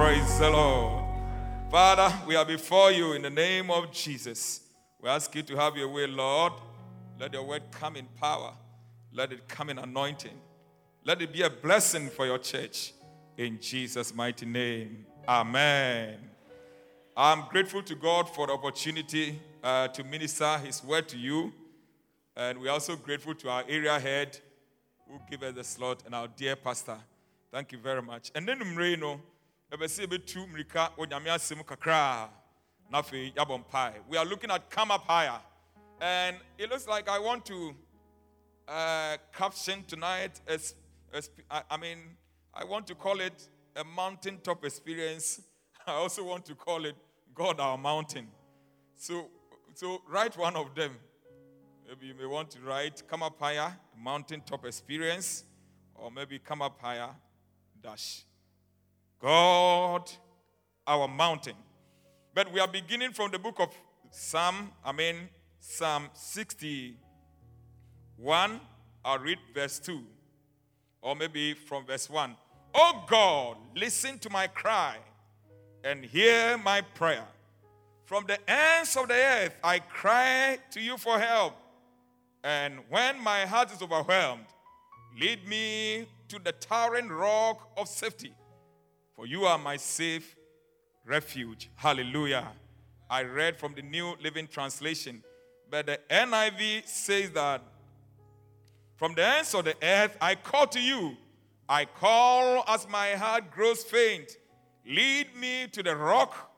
Praise the Lord. Father, we are before you in the name of Jesus. We ask you to have your way, Lord. Let your word come in power. Let it come in anointing. Let it be a blessing for your church. In Jesus' mighty name. Amen. I'm grateful to God for the opportunity uh, to minister His word to you. And we're also grateful to our area head who gave us the slot and our dear pastor. Thank you very much. And then, Mreno, we are looking at come up higher. And it looks like I want to uh, caption tonight as, as, I mean, I want to call it a mountaintop experience. I also want to call it God our mountain. So, so write one of them. Maybe you may want to write come up higher, mountaintop experience, or maybe come up higher, dash. God our mountain. But we are beginning from the book of Psalm, I mean, Psalm 61. I'll read verse 2, or maybe from verse 1. Oh God, listen to my cry and hear my prayer. From the ends of the earth, I cry to you for help. And when my heart is overwhelmed, lead me to the towering rock of safety. For you are my safe refuge. Hallelujah. I read from the New Living Translation, but the NIV says that from the ends of the earth I call to you. I call as my heart grows faint. Lead me to the rock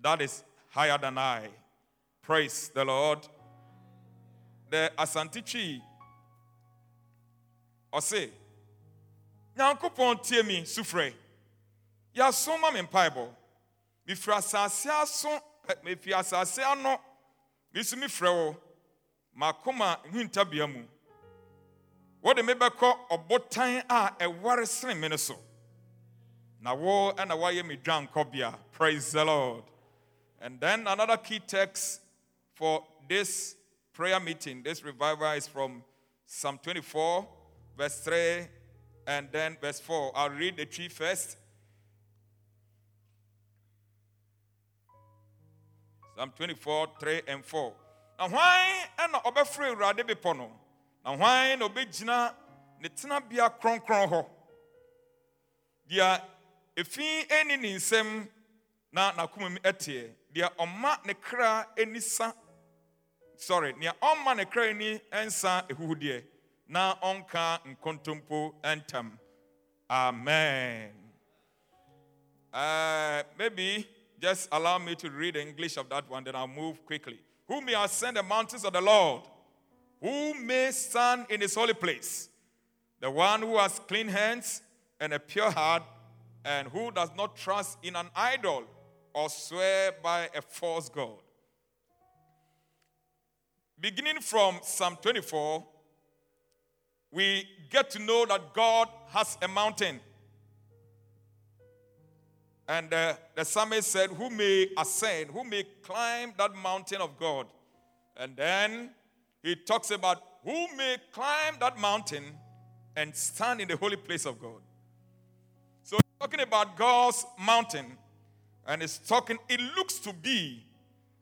that is higher than I. Praise the Lord. The Asantichi ɔse nyankopɔn tie mi sufrɛ yɛaso ma me mpaebɔ mefiri asase aso eh, mefiri asase ano. Mesu mefrɛ wo. Makoma hintabea mu. Wode me bɛkɔ ɔbotan a ɛware sene me so. Na wo ɛna woayɛ me dwankɔbea. Praise the lord. And then another key text for this prayer meeting this revival is from psalm 24 verse 3 and then verse 4 i'll read the Twi first Psalm 24, 3 and 4. Na hwan ɛna ɔbɛfrɛ awurade bepɔ no? Na hwan na ɔbɛgyina ne tenabea kronkron hɔ? Deɛ efi ɛni ne nsam na n'akoma mu ɛteɛ. Deɛ ne kra ani sorry, nea ɔma ne kra ani nsa ehuhudeɛ na ɔnka nkontompo ntam. Amen. Uh, maybe just allow me to read the English of that one, then I'll move quickly. Who may ascend the mountains of the Lord? Who may stand in his holy place? The one who has clean hands and a pure heart, and who does not trust in an idol or swear by a false God. Beginning from Psalm 24, we get to know that God has a mountain. And uh, the psalmist said, Who may ascend, who may climb that mountain of God? And then he talks about who may climb that mountain and stand in the holy place of God. So, he's talking about God's mountain, and it's talking, it looks to be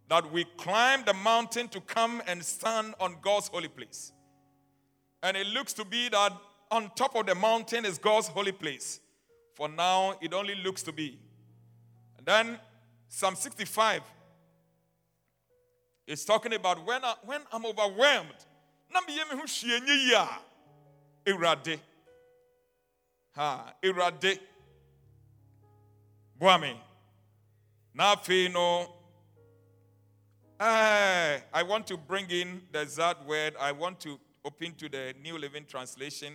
that we climb the mountain to come and stand on God's holy place. And it looks to be that on top of the mountain is God's holy place. For now, it only looks to be. Then Psalm 65 is talking about when, I, when I'm overwhelmed. Erade. Ha, Erade. Boami. Nafi no. Eh, I want to bring in the that word. I want to open to the New Living Translation.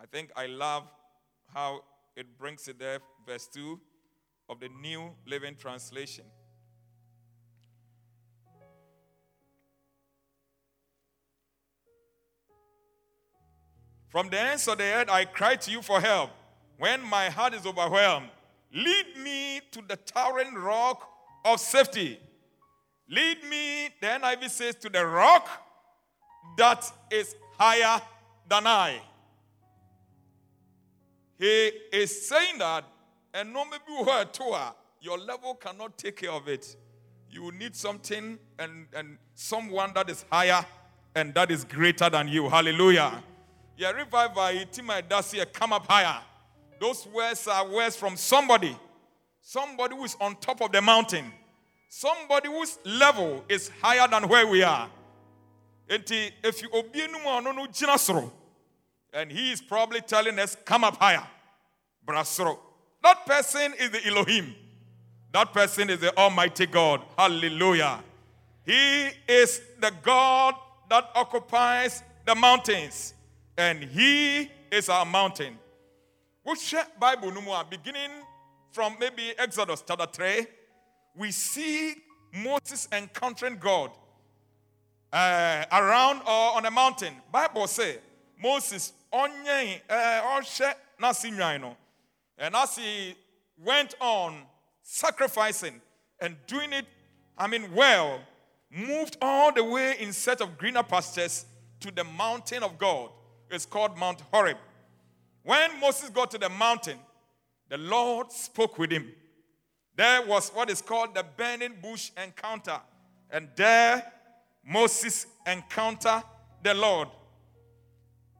I think I love how it brings it there, verse 2 of the New Living Translation. From the ends of the earth, I cry to you for help. When my heart is overwhelmed, lead me to the towering rock of safety. Lead me, the NIV says, to the rock that is higher than I. He is saying that and no maybe where to your level cannot take care of it. You need something and, and someone that is higher and that is greater than you. Hallelujah. Yeah, revival, it might does here come up higher. Those words are words from somebody. Somebody who is on top of the mountain. Somebody whose level is higher than where we are. If you obey no and he is probably telling us, come up higher. Brasro. That person is the Elohim. That person is the Almighty God. Hallelujah. He is the God that occupies the mountains. And he is our mountain. Which Bible beginning from maybe Exodus chapter 3, we see Moses encountering God uh, around or on a mountain. Bible say Moses onye uh, nasi and as he went on sacrificing and doing it, I mean, well, moved all the way in search of greener pastures to the mountain of God. It's called Mount Horeb. When Moses got to the mountain, the Lord spoke with him. There was what is called the burning bush encounter. And there Moses encountered the Lord.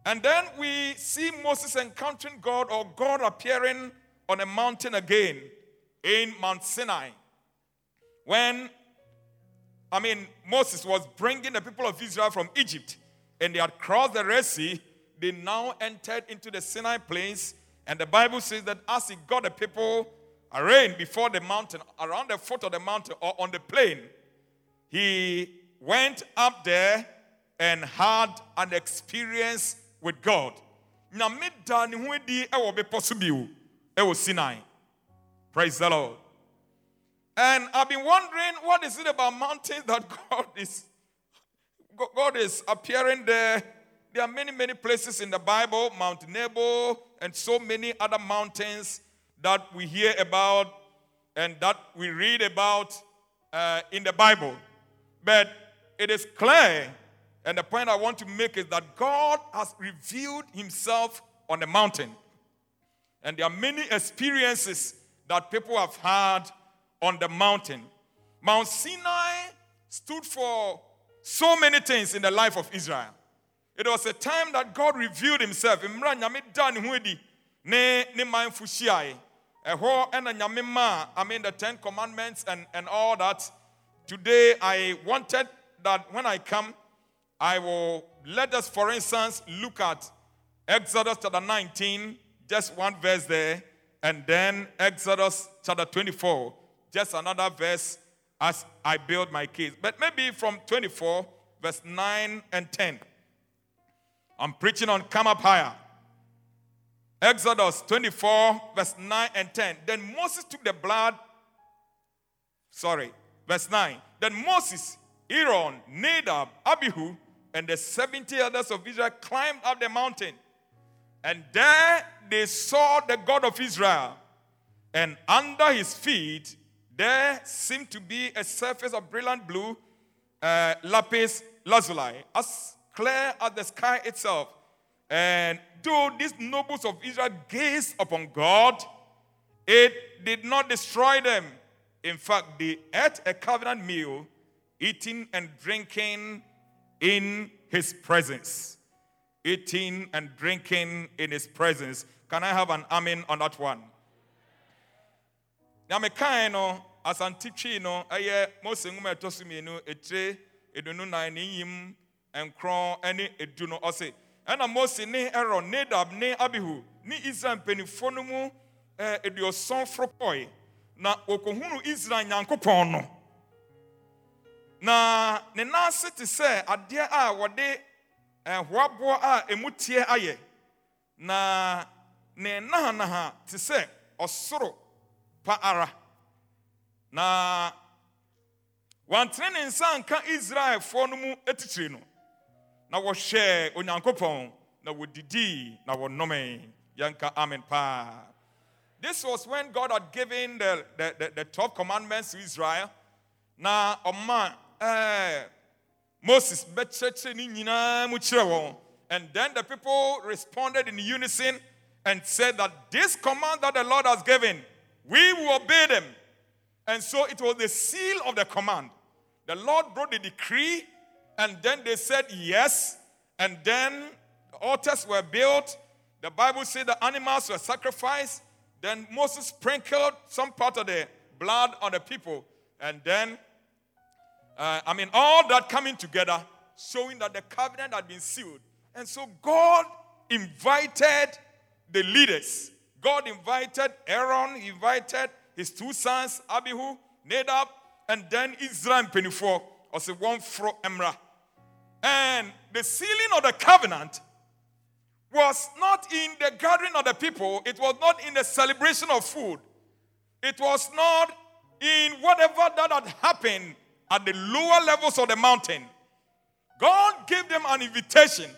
And then we see Moses encountering God or God appearing on a mountain again in Mount Sinai. When, I mean, Moses was bringing the people of Israel from Egypt and they had crossed the Red Sea, they now entered into the Sinai plains. And the Bible says that as he got the people arrayed before the mountain, around the foot of the mountain or on the plain, he went up there and had an experience with God. Nyame ne ho adi wɔ bepɔ so bio Sinai. Praise the Lord. And I've been wondering what is it about mountains that God is God is appearing there. There are many, many places in the Bible, Mount Nebo, and so many other mountains that we hear about and that we read about uh, in the Bible. But it is clear, and the point I want to make is that God has revealed himself on the mountain. And there are many experiences that people have had on the mountain. Mount Sinai stood for so many things in the life of Israel. It was a time that God revealed himself. i mean the ten commandments and and all that today i wanted that when i come i will let us for instance look at exodus chapter 19 just one verse there and then exodus chapter 24 just another verse as i build my case but maybe from 24 verse 9 and 10 i'm preaching on come up higher Exodus 24, verse 9 and 10. Then Moses took the blood. Sorry, verse 9. Then Moses, Aaron, Nadab, Abihu, and the 70 others of Israel climbed up the mountain. And there they saw the God of Israel. And under his feet, there seemed to be a surface of brilliant blue, uh, lapis lazuli, as clear as the sky itself. And though these nobles of Israel gazed upon God, it did not destroy them. In fact, they ate a covenant meal, eating and drinking in his presence. Eating and drinking in his presence. Can I have an amen on that one? Now, me kind no asante no ɛyɛ mose nwoma ɛtɔ so mmienu etire edunu nan ne yim nkron ɛne edu no ɔse ɛna mose ne aaron nadab ne abihu ne israel mpanimfoɔ no mu aduɔsɔn foro kɔe na wɔkɔhunu israel nyankopɔn na ne nan ase te sɛ adeɛ a wɔde hoaboɔ a emu teɛ ayɛ. Na ne nahanaha te sɛ ɔsoro pa ara. Na wantene ne nsa nka israelfoɔ no mu atitire no. Na wɔhwɛ onyankopɔn na wɔdidii na wɔnome yɛnka amen paa this was when god had given the, the, the, the 12 commandments to israel. Na eh, Eh, moses nyinaa mu and then the people responded in unison and said that this command that the lord has given We will obey them. And so it was the seal of the command. The Lord brought the decree, and then they said yes, and then the altars were built. The Bible said the animals were sacrificed. Then Moses sprinkled some part of the blood on the people, and then, uh, I mean, all that coming together, showing that the covenant had been sealed. And so God invited the leaders. God invited Aaron, he invited his two sons, Abihu, Nadab, and then Israel Penifo, also one fro Emra. And the sealing of the covenant was not in the gathering of the people, it was not in the celebration of food, it was not in whatever that had happened at the lower levels of the mountain. God gave them an invitation,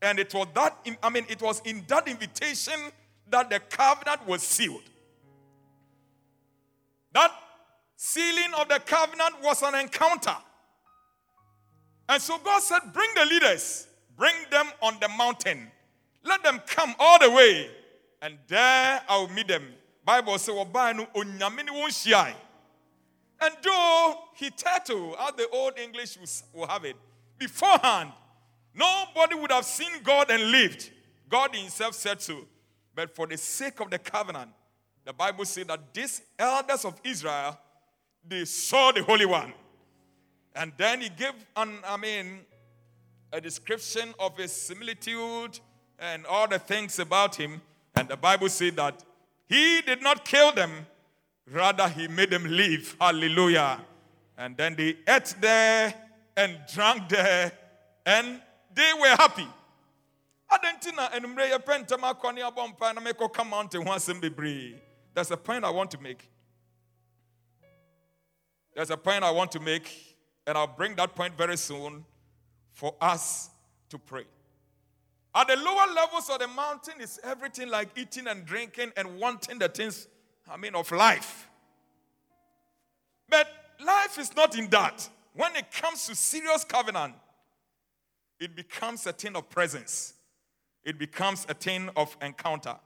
and it was that, I mean, it was in that invitation that the covenant was sealed. That sealing of the covenant was an encounter. And so God said, Bring the leaders, bring them on the mountain. Let them come all the way, and there I will meet them. Bible says, And though he tattooed, as the old English will have it, beforehand, nobody would have seen God and lived. God himself said so. But for the sake of the covenant, the Bible says that these elders of Israel, they saw the Holy One. And then he gave an, I mean, a description of his similitude and all the things about him. And the Bible said that he did not kill them, rather, he made them live. Hallelujah. And then they ate there and drank there, and they were happy. Adentina and Mreya Pentama Konya Bompa and mountain once in Bibri. That's a point I want to make. There's a point I want to make, and I'll bring that point very soon for us to pray. At the lower levels of the mountain is everything like eating and drinking and wanting the things, I mean, of life. But life is not in that. When it comes to serious covenant, it becomes a thing of presence, it becomes a thing of encounter.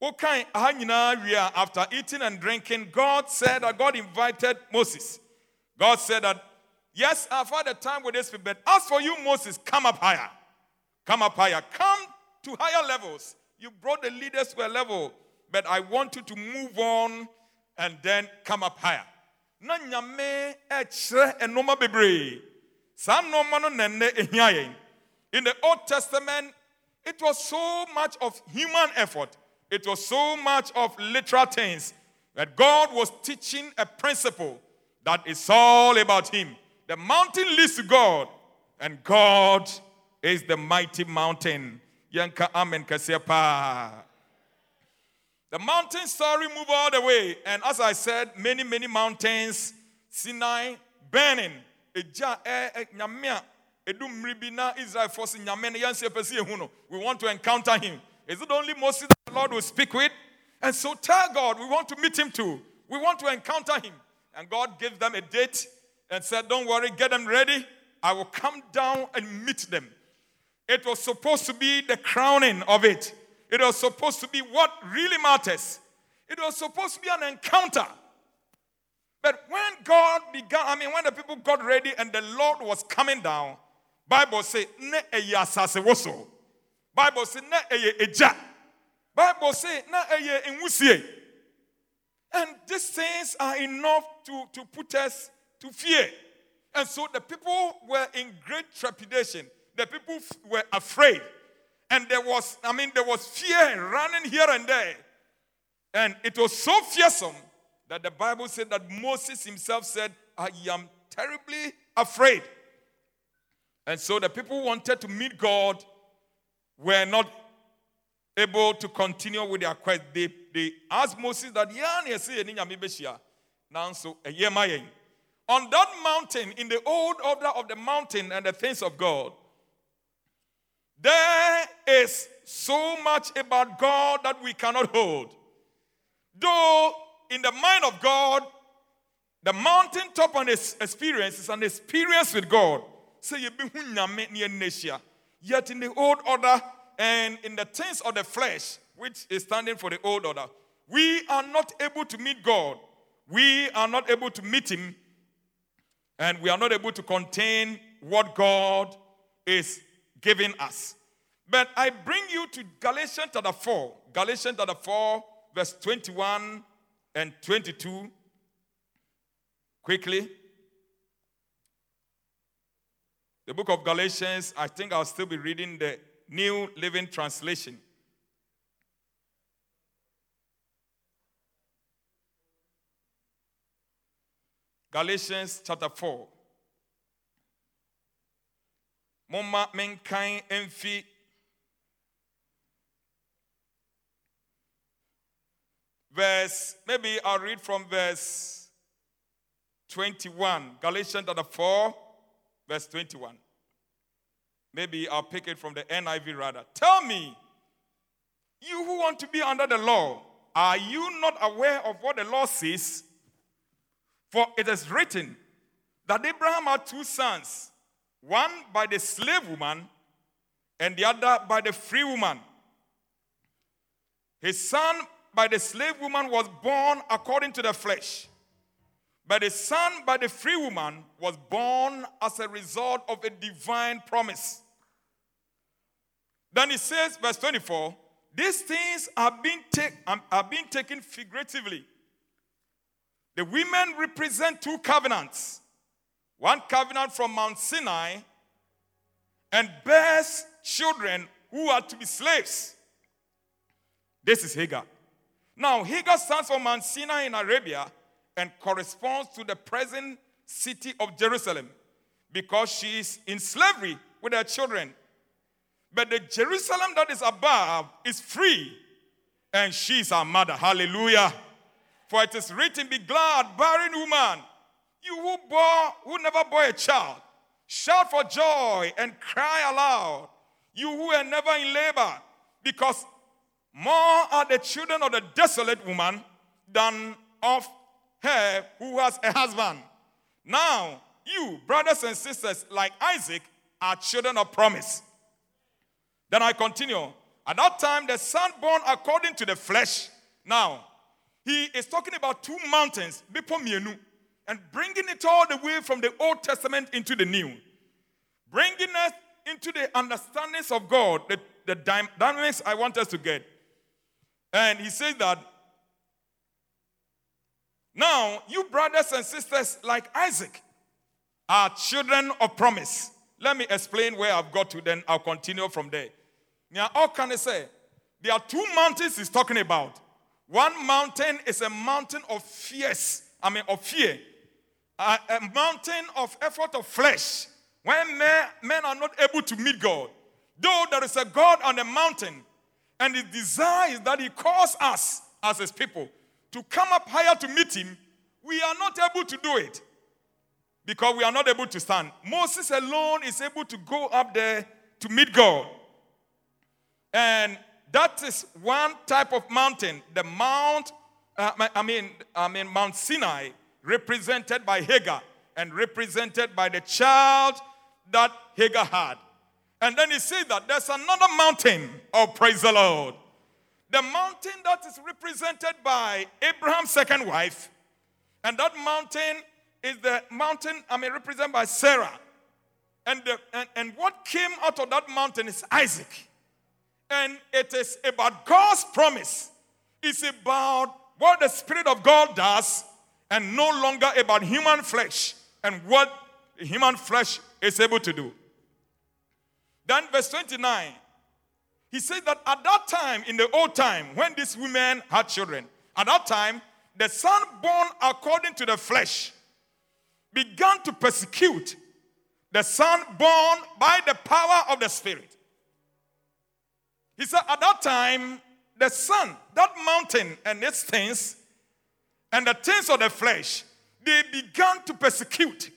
Okay, after eating and drinking, God said that God invited Moses. God said that, yes, I've had a time with this people, but as for you, Moses, come up higher. Come up higher. Come to higher levels. You brought the leaders to a level, but I want you to move on and then come up higher. Na nyame bebree. Saa no nnɛ In the Old Testament, it was so much of human effort. It was so much of literal things that God was teaching a principle that is all about Him. The mountain leads to God, and God is the mighty mountain. Yanka Amen Kasiepa. The mountain story move all the way, and as I said, many, many mountains, Sinai, burning. We want to encounter him. Is it only Moses that the Lord will speak with? And so tell God, we want to meet him too. We want to encounter him. And God gave them a date and said, Don't worry, get them ready. I will come down and meet them. It was supposed to be the crowning of it. It was supposed to be what really matters. It was supposed to be an encounter. But when God began, I mean, when the people got ready and the Lord was coming down, Bible says, ne bible say na ɛyɛ egya bible say na ɛyɛ nwusie and these things are enough to, to put us to fear. And so the people were in great trepidation. The people were afraid and there was i mean there was fear running here and there. And it was so fearsome that the bible said that moses himself said i am terribly afraid. And so the people wanted to meet god were not able to continue with their quest. They, they asked Moses that, eh, on that mountain, in the old order of the mountain and the things of God, there is so much about God that we cannot hold. Though, in the mind of God, the mountaintop and experience is an experience with God. So you Yet in the old order and in the things of the flesh, which is standing for the old order, we are not able to meet God. We are not able to meet Him, and we are not able to contain what God is giving us. But I bring you to Galatians chapter 4, Galatians chapter 4, verse 21 and 22. Quickly. The book of Galatians, I think I'll still be reading the New Living Translation. Galatians chapter 4. Moma menkan emfi verse maybe I'll read from verse 21 Galatians chapter 4 verse 21 maybe I'll pick it from the NIV rather. Tell me you who want to be under the law are you not aware of what the law says? For it is written that Abraham had two sons, one by the slave woman and the other by the free woman. His son by the slave woman was born according to the flesh, but his son by the free woman was born as a result of a divine promise. Then he says, verse 24, these things are being, take, um, are being taken figuratively the women represent two covenants one covenant from Mount Sinai and bears children who are to be slaves. This is Hagar. Now, Hagar stands for Mount Sinai in Arabia and corresponds to the present city of Jerusalem because she is in slavery with her children. But the Jerusalem that is above is free, and she is our mother. Hallelujah. For it is written, Be glad, barren woman, you who bore, who never bore a child. Shout for joy and cry aloud, you who are never in labor, because more are the children of the desolate woman than of her who has a husband. Now, you, brothers and sisters, like Isaac, are children of promise. Then I continue. At that time, the son born according to the flesh. Now, he is talking about two mountains, Bipomienu, and bringing it all the way from the Old Testament into the New. Bringing us into the understandings of God, the, the dynamics I want us to get. And he says that now, you brothers and sisters like Isaac are children of promise. Let me explain where I've got to, then I'll continue from there. Now, how can I say? There are two mountains he's talking about. One mountain is a mountain of fears, I mean, of fear. A, a mountain of effort of flesh. When men, men are not able to meet God. Though there is a God on the mountain, and his desire is that he calls us as his people to come up higher to meet him, we are not able to do it because we are not able to stand. Moses alone is able to go up there to meet God. And that is one type of mountain. The Mount, uh, I mean, I mean Mount Sinai, represented by Hagar and represented by the child that Hagar had. And then he says that there's another mountain. Oh, praise the Lord. The mountain that is represented by Abraham's second wife, and that mountain is the mountain, I mean, represented by Sarah. And, the, and, and what came out of that mountain is Isaac. And it is about God's promise. It's about what the Spirit of God does and no longer about human flesh and what human flesh is able to do. Then, verse 29, he said that at that time, in the old time, when these women had children, at that time, the son born according to the flesh began to persecute the son born by the power of the Spirit. He said, At that time, the sun, that mountain and its things, and the things of the flesh, they began to persecute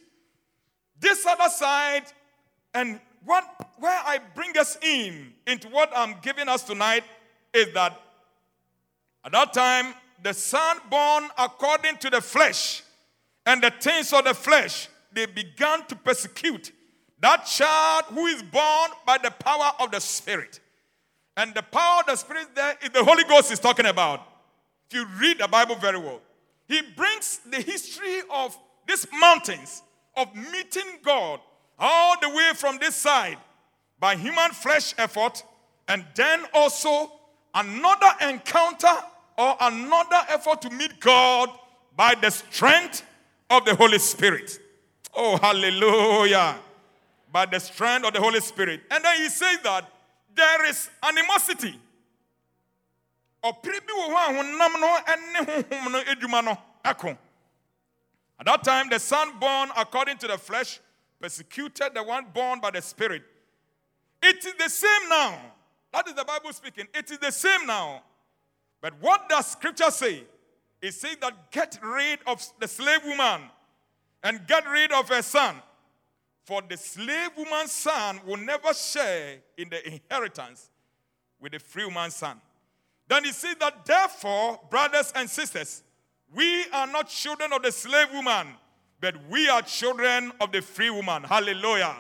this other side. And what where I bring us in into what I'm giving us tonight is that at that time, the son born according to the flesh and the things of the flesh, they began to persecute that child who is born by the power of the Spirit. And the power of the Spirit there is the Holy Ghost is talking about. if you read the Bible very well, he brings the history of these mountains of meeting God all the way from this side by human flesh effort, and then also another encounter or another effort to meet God by the strength of the Holy Spirit. Oh, hallelujah. By the strength of the Holy Spirit. And then he says that there is animosity. At that time, the son born according to the flesh persecuted the one born by the spirit. It is the same now. That is the Bible speaking. It is the same now. But what does scripture say? It says that get rid of the slave woman and get rid of her son. For the slave woman's son will never share in the inheritance with the free woman's son. Then he says that therefore, brothers and sisters, we are not children of the slave woman, but we are children of the free woman. Hallelujah.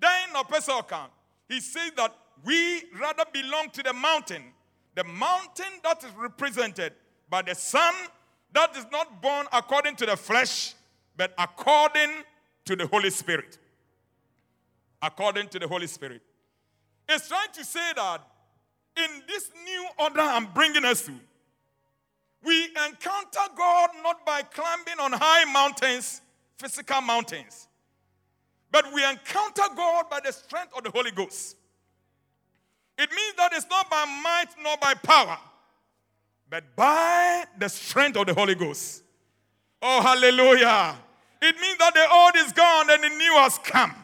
Then account, he says that we rather belong to the mountain, the mountain that is represented by the son that is not born according to the flesh, but according to the Holy Spirit. According to the Holy Spirit. It's trying to say that in this new order I'm bringing us to, we encounter God not by climbing on high mountains, physical mountains, but we encounter God by the strength of the Holy Ghost. It means that it's not by might nor by power, but by the strength of the Holy Ghost. Oh, hallelujah. It means that the old is gone and the new has come.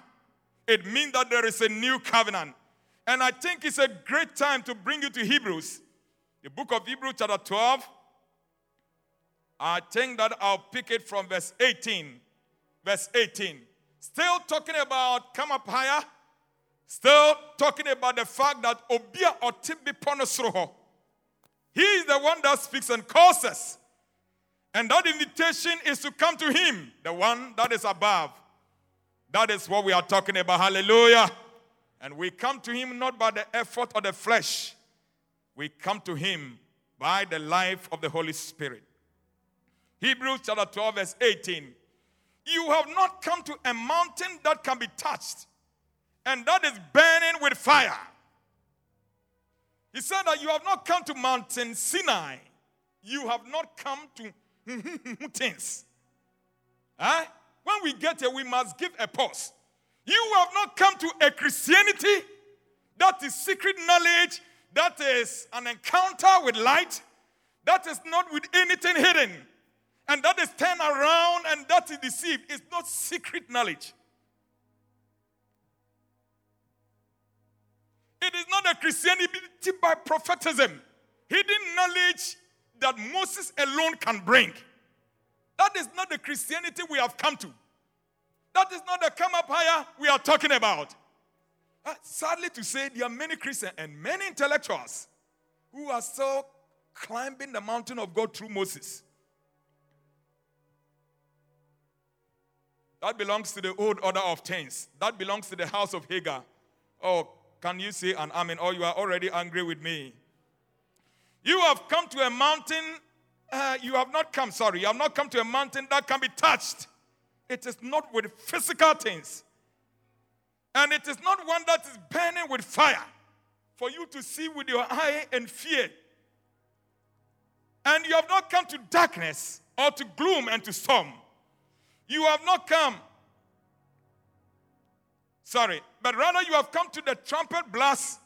It means that there is a new covenant. And I think it's a great time to bring you to Hebrews, the book of Hebrews, chapter 12. I think that I'll pick it from verse 18. Verse 18. Still talking about come up higher. Still talking about the fact that Obia Otibi Ponosroho. He is the one that speaks and calls us. And that invitation is to come to Him, the one that is above. That is what we are talking about. Hallelujah. And we come to Him not by the effort of the flesh, we come to Him by the life of the Holy Spirit. Hebrews chapter 12, verse 18. You have not come to a mountain that can be touched and that is burning with fire. He said that you have not come to Mountain Sinai. You have not come to things. Huh? When we get here, we must give a pause. You have not come to a Christianity that is secret knowledge, that is an encounter with light, that is not with anything hidden, and that is turned around and that is deceived. It's not secret knowledge. It is not a Christianity by prophetism, hidden knowledge that Moses alone can bring. That is not the Christianity we have come to. That is not the come up higher we are talking about. Uh, sadly to say, there are many Christians and many intellectuals who are still climbing the mountain of God through Moses. That belongs to the old order of things. That belongs to the house of Hagar. Oh, can you say an amen? Or you are already angry with me? You have come to a mountain. Uh, you have not come, sorry, you have not come to a mountain that can be touched. It is not with physical things. And it is not one that is burning with fire for you to see with your eye and fear. And you have not come to darkness or to gloom and to storm. You have not come Sorry, but rather you have come to the trumpet blast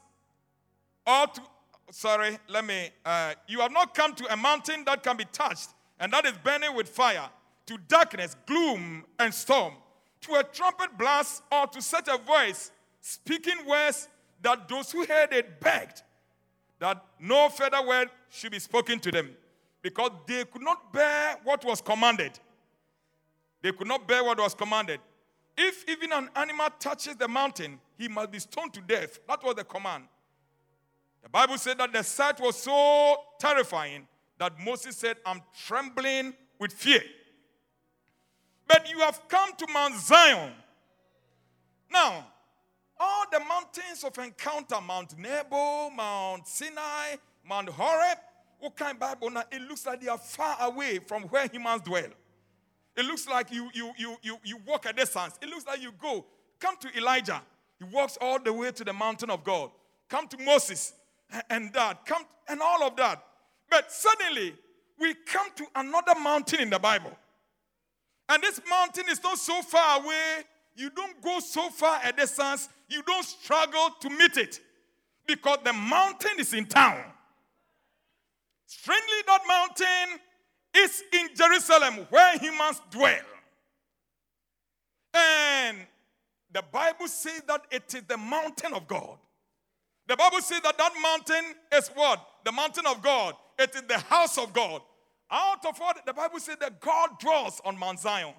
or to, sorry, let me, uh, you have not come to a mountain that can be touched and that is burning with fire, to darkness, gloom, and storm, to a trumpet blast or to such a voice speaking words that those who heard it begged that no further word should be spoken to them because they could not bear what was commanded. They could not bear what was commanded. If even an animal touches the mountain, he must be stoned to death. That was the command. The Bible said that the sight was so terrifying that Moses said, I'm trembling with fear. But you have come to Mount Zion. Now, all the mountains of encounter, Mount Nebo, Mount Sinai, Mount Horeb, what kind of Bible now? It looks like they are far away from where humans dwell. It looks like you you you you you walk a distance. It looks like you go. Come to Elijah. He walks all the way to the mountain of God. Come to Moses and that. Come and all of that. But suddenly we come to another mountain in the Bible. And this mountain is not so far away. You don't go so far a distance. You don't struggle to meet it because the mountain is in town. Strangely, that mountain is in Jerusalem where humans dwell. And the Bible says that it is the mountain of God. The Bible says that that mountain is what? The mountain of God. It is the house of God. Out of what the Bible says that God dwells on Mount Zion.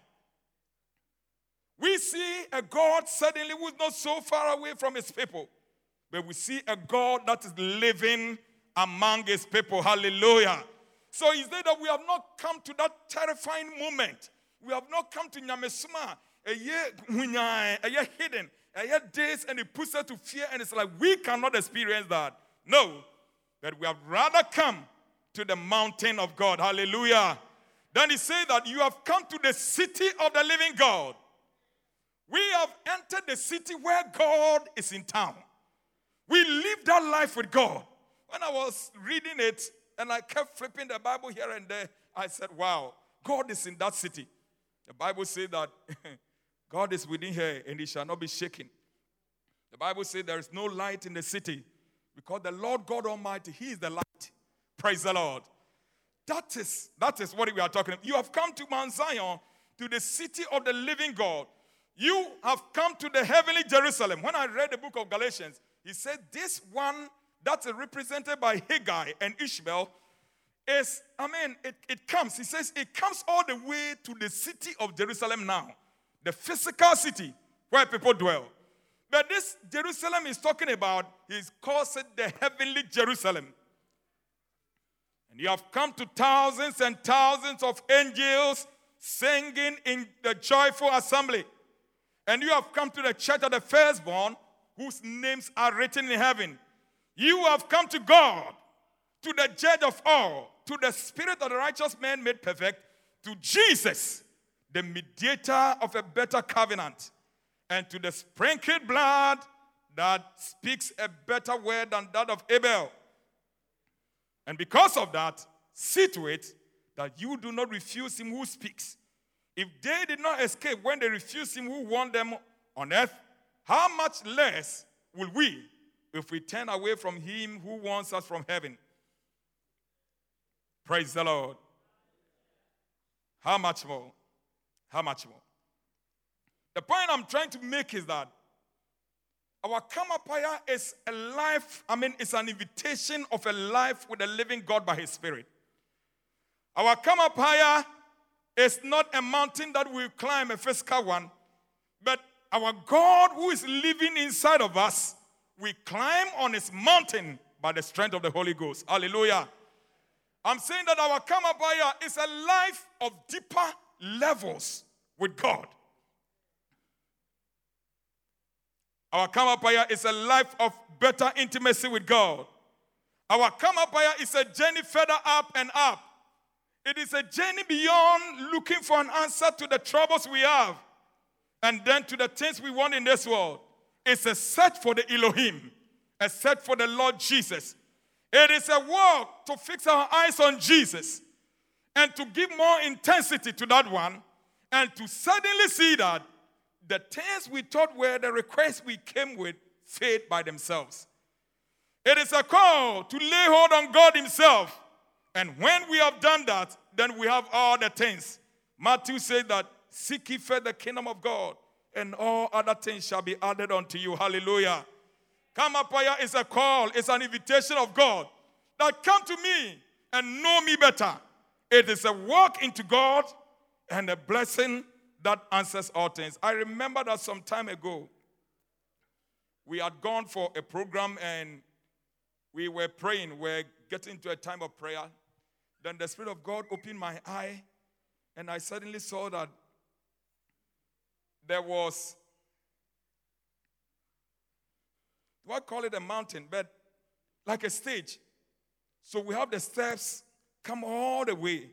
We see a God suddenly who's not so far away from his people, but we see a God that is living among his people. Hallelujah. So there that we have not come to that terrifying moment? We have not come to Nyamesuma, a year a year hidden, a year days, and it puts us to fear, and it's like we cannot experience that. No, that we have rather come to the mountain of God. Hallelujah. Then he said that you have come to the city of the living God. We have entered the city where God is in town. We live that life with God. When I was reading it and I kept flipping the Bible here and there, I said, Wow, God is in that city. The Bible says that God is within here and he shall not be shaken. The Bible says there is no light in the city because the Lord God Almighty, He is the light. Praise the Lord. That is, that is what we are talking about. You have come to Mount Zion, to the city of the living God. You have come to the heavenly Jerusalem. When I read the book of Galatians, he said, This one that's represented by Hagar and Ishmael is, I mean, it, it comes. He says, it comes all the way to the city of Jerusalem now, the physical city where people dwell. But this Jerusalem is talking about, he calls it the heavenly Jerusalem. You have come to thousands and thousands of angels singing in the joyful assembly. And you have come to the church of the firstborn, whose names are written in heaven. You have come to God, to the judge of all, to the spirit of the righteous man made perfect, to Jesus, the mediator of a better covenant, and to the sprinkled blood that speaks a better word than that of Abel. And because of that, see to it that you do not refuse him who speaks. If they did not escape when they refused him who warned them on earth, how much less will we if we turn away from him who wants us from heaven? Praise the Lord. How much more? How much more? The point I'm trying to make is that our Kamapaya is a life, I mean, it's an invitation of a life with the living God by His Spirit. Our Kamapaya is not a mountain that we climb, a physical one, but our God who is living inside of us, we climb on His mountain by the strength of the Holy Ghost. Hallelujah. I'm saying that our Kamapaya is a life of deeper levels with God. Our Kamapaya is a life of better intimacy with God. Our Kamapaya is a journey further up and up. It is a journey beyond looking for an answer to the troubles we have and then to the things we want in this world. It's a search for the Elohim, a search for the Lord Jesus. It is a walk to fix our eyes on Jesus and to give more intensity to that one and to suddenly see that the things we thought were the requests we came with fade by themselves. It is a call to lay hold on God Himself. And when we have done that, then we have all the things. Matthew said that seek ye first the kingdom of God, and all other things shall be added unto you. Hallelujah. Kamapaya is a call, it's an invitation of God that come to me and know me better. It is a walk into God and a blessing that answers all things. I remember that some time ago, we had gone for a program and we were praying, we are getting to a time of prayer. Then the Spirit of God opened my eye, and I suddenly saw that there was, do I call it a mountain, but like a stage. So we have the steps come all the way.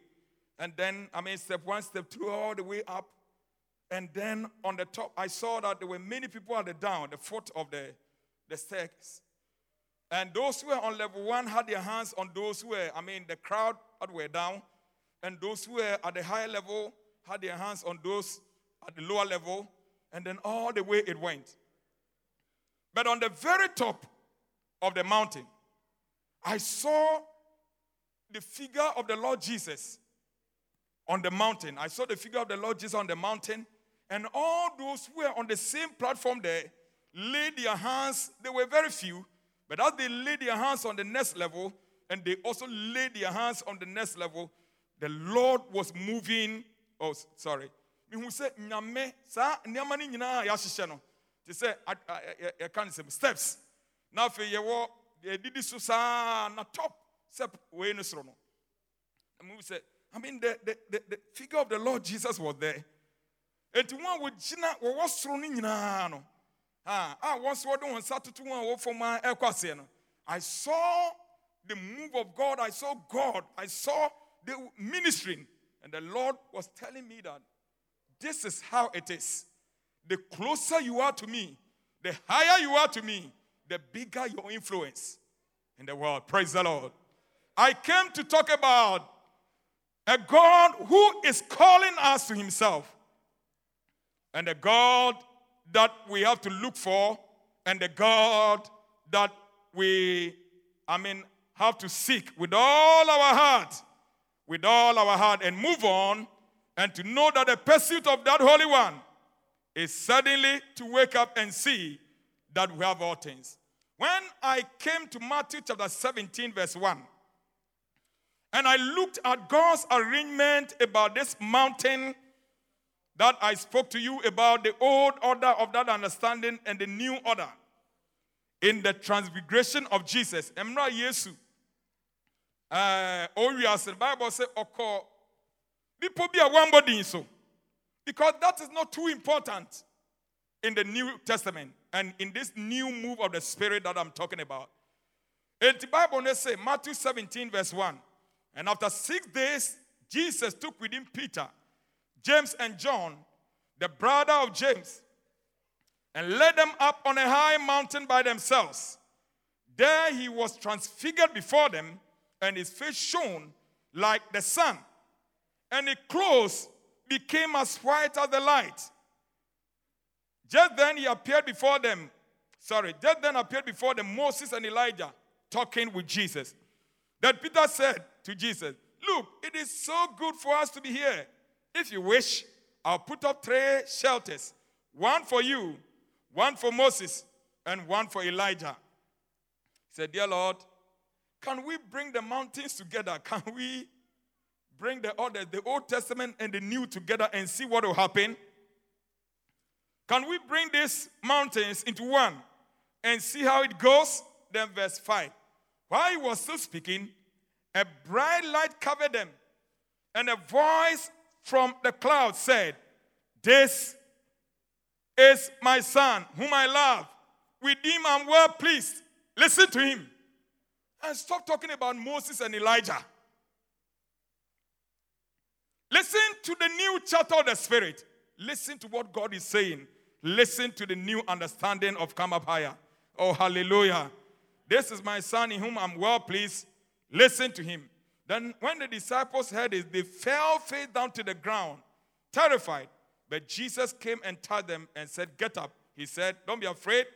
And then, I mean, step one, step two, all the way up. And then on the top, I saw that there were many people at the down, the foot of the, the stairs. And those who were on level one had their hands on those who were, I mean, the crowd that were down. And those who were at the higher level had their hands on those at the lower level. And then all the way it went. But on the very top of the mountain, I saw the figure of the Lord Jesus on the mountain. I saw the figure of the Lord Jesus on the mountain. And all those who were on the same platform there laid their hands, they were very few, but as they laid their hands on the next level, and they also laid their hands on the next level, the Lord was moving. Oh, sorry. mehu sɛ nyame saa nneɛma no nyinaa yɛahyehyɛ no te sɛ yɛka no sɛm steps na afei yɛwɔ yɛdidi so saa na top step wei no soro no mehu sɛ I mean, the, the, the, the figure of the Lord Jesus was there. Enti wɔn a wɔgyina wɔwɔ soro no nyinaa no a wɔn nso wɔde wɔn nsa toto wɔn a a ɛkɔ aseɛ no i saw the move of god i saw god i saw the ministering and the lord was telling me that this is how it is. The closer you are to me the higher you are to me the bigger your influence in the world. Praise the lord. I came to talk about a god who is calling us to himself and the God that we have to look for, and the God that we, I mean, have to seek with all our heart, with all our heart, and move on, and to know that the pursuit of that Holy One is suddenly to wake up and see that we have all things. When I came to Matthew chapter 17, verse 1, and I looked at God's arrangement about this mountain that I spoke to you about the old order of that understanding and the new order in the transfiguration of Jesus. Emra Yesu. Oh, yes, the Bible says, Oko. People be a one body so. Because that is not too important in the New Testament and in this new move of the Spirit that I'm talking about. And the Bible says, Matthew 17, verse 1. And after six days, Jesus took with him Peter James and John, the brother of James, and led them up on a high mountain by themselves. There he was transfigured before them, and his face shone like the sun, and his clothes became as white as the light. Just then he appeared before them. Sorry, just then appeared before them Moses and Elijah talking with Jesus. Then Peter said to Jesus, Look, it is so good for us to be here. If you wish, I'll put up three shelters one for you, one for Moses, and one for Elijah. He said, Dear Lord, can we bring the mountains together? Can we bring the order, the Old Testament and the New together and see what will happen? Can we bring these mountains into one and see how it goes? Then, verse 5. While he was still speaking, a bright light covered them, and a voice from the cloud said, This is my son, whom I love. With him I'm well pleased. Listen to him. And stop talking about Moses and Elijah. Listen to the new chapter of the Spirit. Listen to what God is saying. Listen to the new understanding of come up higher. Oh, hallelujah. This is my son in whom I'm well pleased. Listen to him. Then, when the disciples heard it, they fell face down to the ground, terrified. But Jesus came and touched them and said, Get up. He said, Don't be afraid.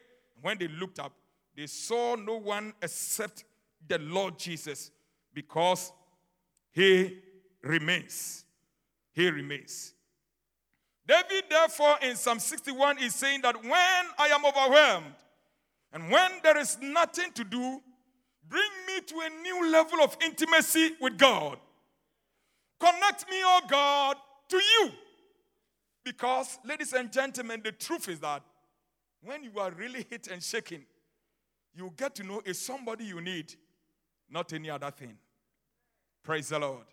When they looked up, they saw no one except the Lord Jesus because he remains. He remains. David, therefore, in Psalm 61 is saying that when I am overwhelmed and when there is nothing to do, Bring me to a new level of intimacy with God. Connect me, oh God, to you. Because, ladies and gentlemen, the truth is that when you are really hit and shaken, you get to know it's somebody you need, not any other thing. Praise the Lord.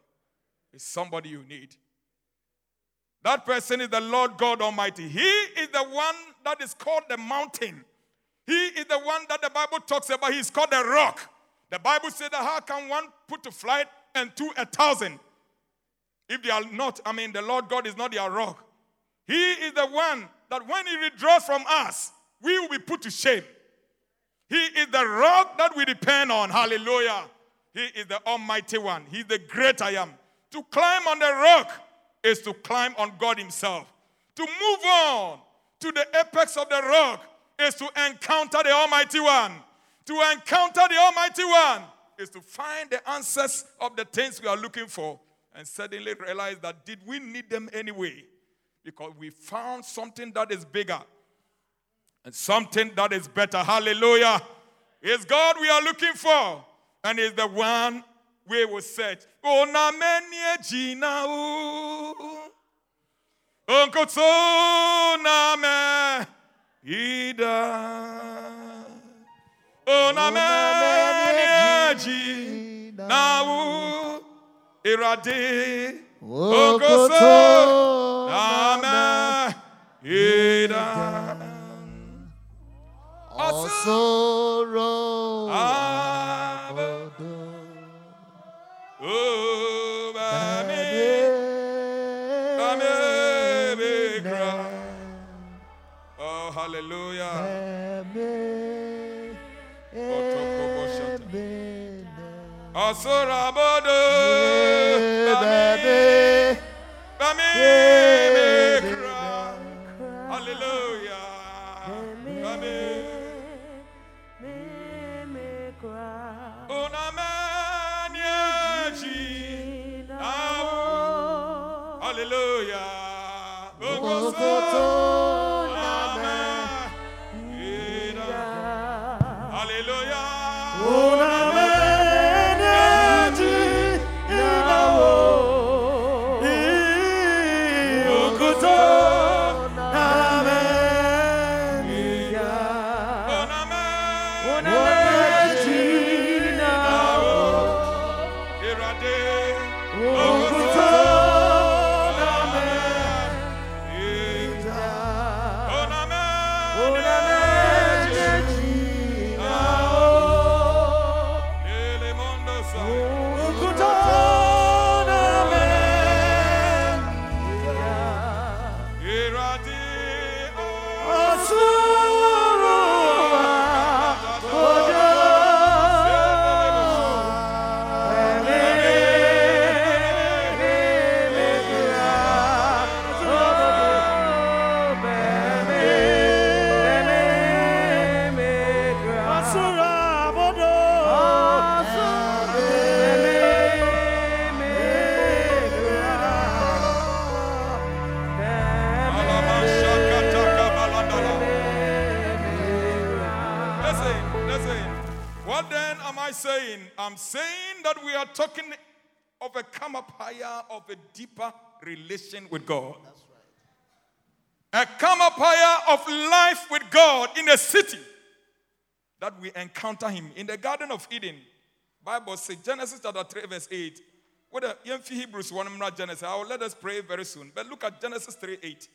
It's somebody you need. That person is the Lord God Almighty. He is the one that is called the mountain. He is the one that the Bible talks about. He's called the rock The Bible said that how can one put to flight and two a thousand? If they are not, I mean, the Lord God is not their rock. He is the one that when He withdraws from us, we will be put to shame. He is the rock that we depend on. Hallelujah. He is the Almighty One. He's the great I am. To climb on the rock is to climb on God Himself. To move on to the apex of the rock is to encounter the Almighty One. To encounter the Almighty One is to find the answers of the things we are looking for and suddenly realize that did we need them anyway? Because we found something that is bigger and something that is better. Hallelujah. It's God we are looking for, and is the one we will search. Oh, ida. Na meni jina irade. Onkoto na me ida sorrow. Asura bodo, relation with God. A come up higher of life with God in the city that we encounter Him. In the Garden of Eden, Bible says, Genesis chapter 3, verse 8. What young Hebrews one not Genesis. I will let us pray very soon. But look at Genesis 3 8.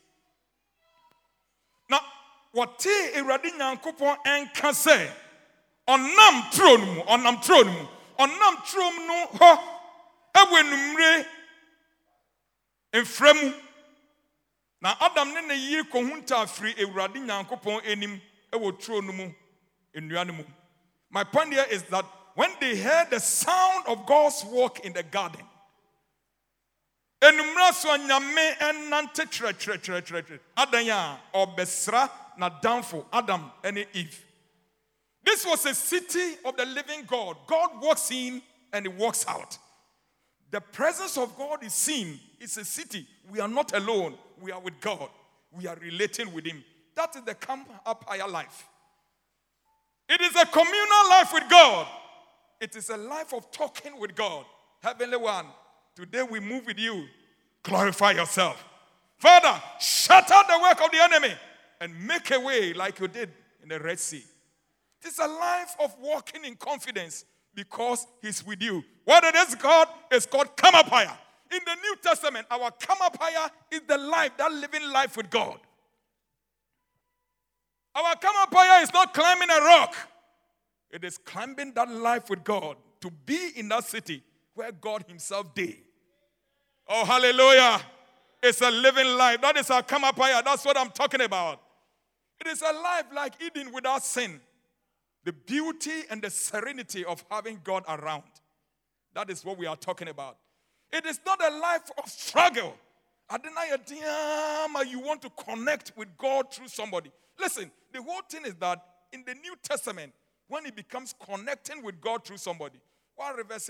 Now, what Awurade Nyankopɔn ɛnka sɛ ɔnam turo no mu ɔnam turo no mu ɔnam turom no mfra na adam ne ne yiri nyankopɔn anim ɛwɔ turo no mu nnua no mu my point here is that when they heard the sound of god's walk in the garden enumere so nyame ɛnante trɛtrɛtrɛtrɛtrɛ adan a ɔbɛsra n'adamfo adam ɛne eve this was a city of the living God. God walks in and he walks out. The presence of God is seen. It's a city. We are not alone. We are with God. We are relating with Him. That is the come up higher life. It is a communal life with God. It is a life of talking with God. Heavenly One, today we move with you. Glorify yourself. Father, shut out the work of the enemy and make a way like you did in the Red Sea. It's a life of walking in confidence because He's with you. What it is called is called higher. In the New Testament, our higher is the life, that living life with God. Our higher is not climbing a rock, It is climbing that life with God to be in that city where God Himself did. Oh, hallelujah. It's a living life. That is our Kamapaya. That's what I'm talking about. It is a life like Eden without sin. The beauty and the serenity of having God around. That is what we are talking about. It is not a life of struggle. You want to connect with God through somebody. Listen, the whole thing is that in the New Testament, when it becomes connecting with God through somebody, what reverse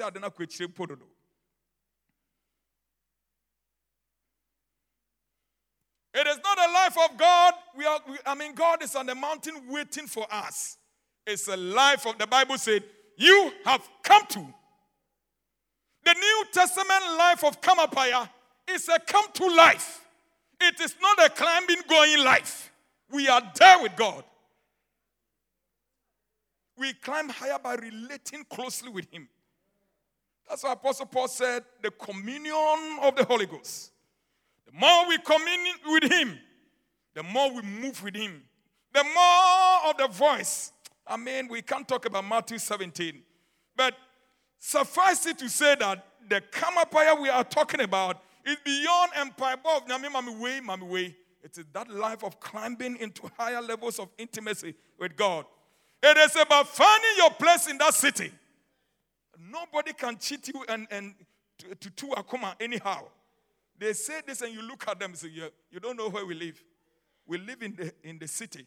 It is not a life of God. We are, we, I mean, God is on the mountain waiting for us. It's a life of the Bible said, You have come to. The New Testament life of Kamapaya is a come to life. It is not a climbing, going life. We are there with God. We climb higher by relating closely with Him. That's why Apostle Paul said, the communion of the Holy Ghost The more we commune with Him, the more we move with Him, the more of the voice. I mean, we can't talk about Matthew 17, but suffice it to say that the Kamapaya we are talking about is beyond empire of Nyame Mami Way, Mami Way. It is that life of climbing into higher levels of intimacy with God. It is about finding your place in that city. Nobody can cheat you and, and to, to Akuma anyhow. They say this, and you look at them and say, yeah, You don't know where we live. We live in the, in the city.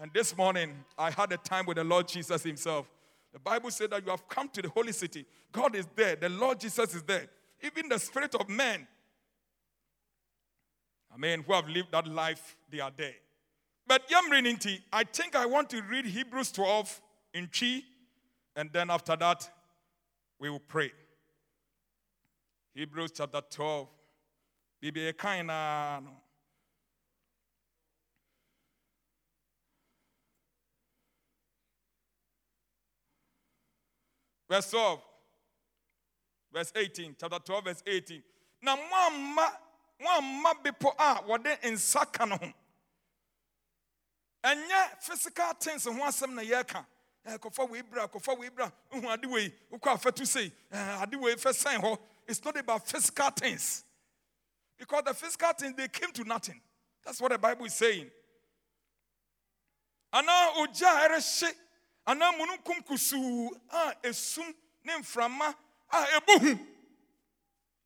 And this morning, I had a time with the Lord Jesus Himself. The Bible said that you have come to the holy city. God is there. The Lord Jesus is there. Even the spirit of men, I mean, who have lived that life, they are there. But Yamrininti, I think I want to read Hebrews 12 in Twi, and then after that, we will pray. Hebrews chapter 12 biribi ɛkan verse 12 verse 18 chapter 12 verse 18 na mo amma mo amma bepɔ a ah, wɔde nsa ka no ho. Ɛnyɛ physical things ho asɛm na yɛreka eh, kɔfa wei bra kɔfa wei bra. Wohu ade wei. Wokɔ afɛto sei. Eh, ade wei fɛ sɛn it's not about physical things because the physical things, they came to nothing. That's what the Bible is saying. Ana oja ereshe, ana mununkum kusu, ah esum ne mframa, ah ebuhu.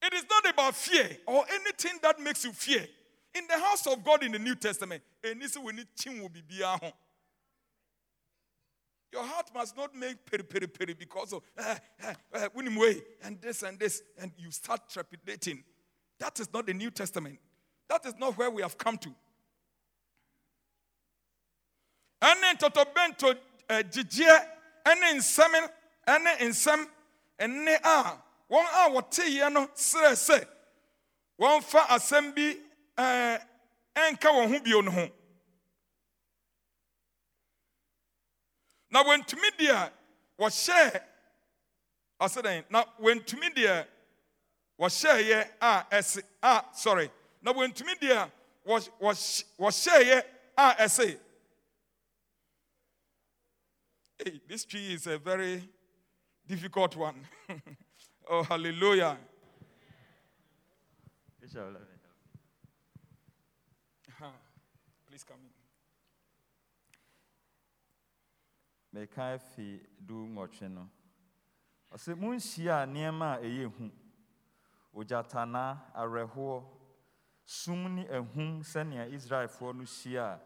It is not about fear or anything that makes you fear. In the house of God in the New Testament, enisi we need chin will be Your heart must not make peri peri peri because of uh, uh, uh, way and this and this, and you start trepidating. That is not the New Testament. That is not where we have come to. Gyigyeɛ ɛne nsɛm ɛne nsɛm ɛne a wɔn a wɔteeɛ no serɛ sɛ wɔmfa asɛm bi ɛnka wɔn ho bio no ho. Na wɔntumi deɛ wɔhyɛɛ ɔsɛ na wɔntumi deɛ wɔhyɛeɛ a ɛse a sorry. Na wɔntumi deɛ a wɔhyɛeɛ a ɛse hey this tree is a very difficult one. Oh hallelujah. Please uh-huh. come in. Meka fi du nwɔtwe no. Ɔsɛ monhyia nneɛma a ɛyɛ hu. Ogyatana awerɛhoɔ sum ne ahum sɛnea israelfoɔ no hyia a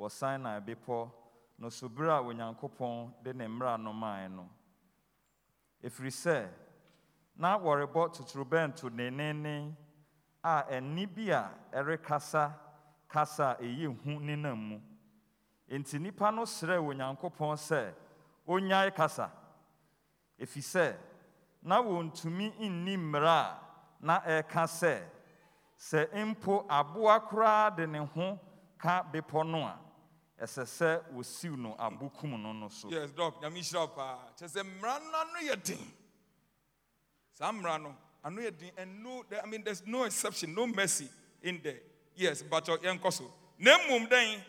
wɔ sinai bepɔ bere a onyankopɔn de ne mmara no mae no. Ɛfiri sɛ na wɔrebɔ totorobɛnto nenenen a ɛnne bi a ɛrekasa kasa a ɛyɛ hu nenam mu. Enti nnipa no srɛɛ onyankopɔn sɛ ɔnnyae kasa. Ɛfiri sɛ na wɔntumi nni mmara a na ɛreka sɛ sɛ mpo aboa koraa de ne ho ka bepɔ no a ɛsɛ sɛ wɔsiw no abo kum no no so. Yes dɔk nyame hyira paa. Kyɛ sɛ mmara no ano yɛ den. Saa mmara no ano yɛ den and no i mean there's no exception no mercy in there. Yes but yɛnkɔ so. Na mmom dɛn?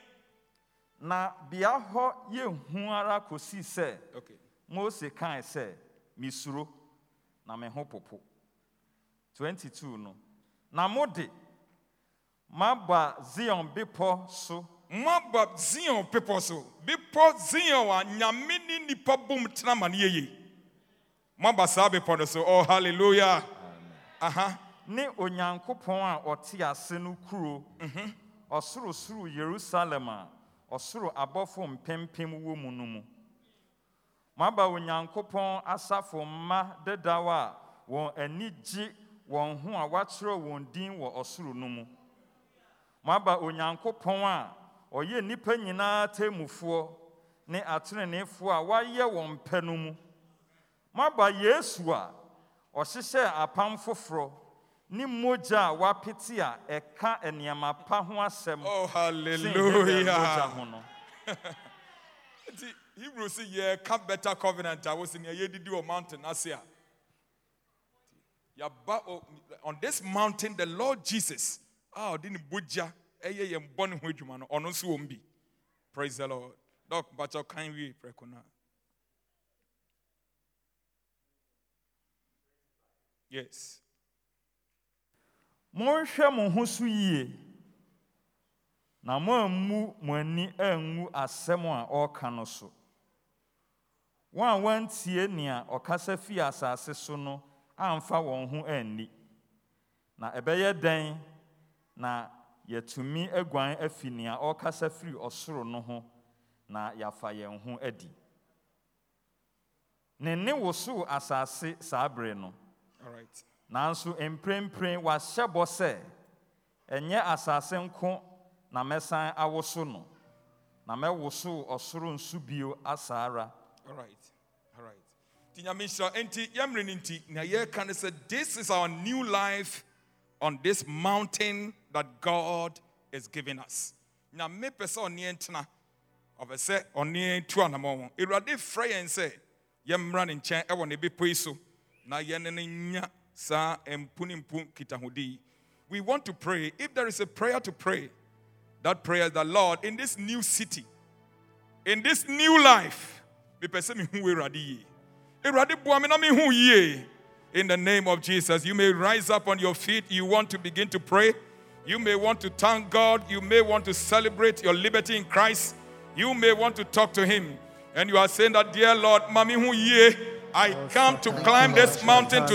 Na bea hɔ yɛnhu ara kɔsii sɛ okay mose kae sɛ misuro na me ho popo. 22 no na mode maba zion bepɔ so moaba zion pepɔ so. Bepɔ zion a nyame ne nipa bom tena ma no yeye moaba saa bepɔ no so. Oh hallelujah. Aha. Ne onyankopɔn a ɔte ase no kuro. Mhm. Ɔsorosoro yerusalem a ɔsoro abɔfo mpempem wɔ mu no mu. Moaba onyankopɔn asafo mma dedaw a wɔn ani gye wɔn ho a wɔakyerɛw wɔn din wɔ ɔsoro no mu. Moaba onyankopɔn a ɔyɛ nnipa nyinaa temmufoɔ ne ateneneefoɔ a wɔayɛ wɔn pɛ no mu. Moaba yesu a ɔhyehyɛɛ apam foforɔ ne mogya a wapete a ɛka nneɛma pa ho asɛm oh mogya hallelujah. ho no. Nti hebrew sɛ yɛka better covenant a wɔsi nea yɛdidi wɔ mountain ase a. Yɛaba on this mountain the lord jesus a ɔde ne bogya ɛyɛ yɛn bɔne ho adwuma no ɔno nso wɔ mu bi. Praise the lord. Dɔk mpakyɛ kan wie prɛko no yes. Monhwɛ mo ho so yie. Na moammu mo ani angu asɛm a ɔreka no so. Wɔn a wɔantie nea ɔkasa fii asase so no amfa wɔn ho anni. Na ɛbɛyɛ dɛn? Na yɛatumi aguan afi nea ɔrekasa firi ɔsoro no ho na yɛafa yɛn ho adi. Ne nne wosow asase saa bere no. Nanso mprempren wahyɛ bɔ sɛ ɛnyɛ asase nko na mɛsan awoso no. Na mɛwosow ɔsoro nso bio asa ara. All right. All right. Nti nyame nhyira enti yɛmmere no nti nea yɛreka ne sɛ this is our new life on this mountain that God is giving us. Nyame pɛ sɛ ɔne yɛn tena. Ɔpɛ sɛ ɔne tu anammɔn ho. Awurade frɛ yɛn sɛ yɛmmra ne nkyɛn ɛwɔ ne bepɔ yi na yɛne no nya saa mpu ne mpu kitahodi yi. We want to pray. If there is a prayer to pray, that prayer is the Lord in this new city, in this new life mepɛ sɛ mehu awurade yie awurade boa me na mehu yie in the name of jesus you may rise up on your feet you want to begin to pray you may want to thank god. You may want to celebrate your liberty in christ. You may want to talk to him. And you are saying that dear lord ma mehu yie i come to climb this mountain to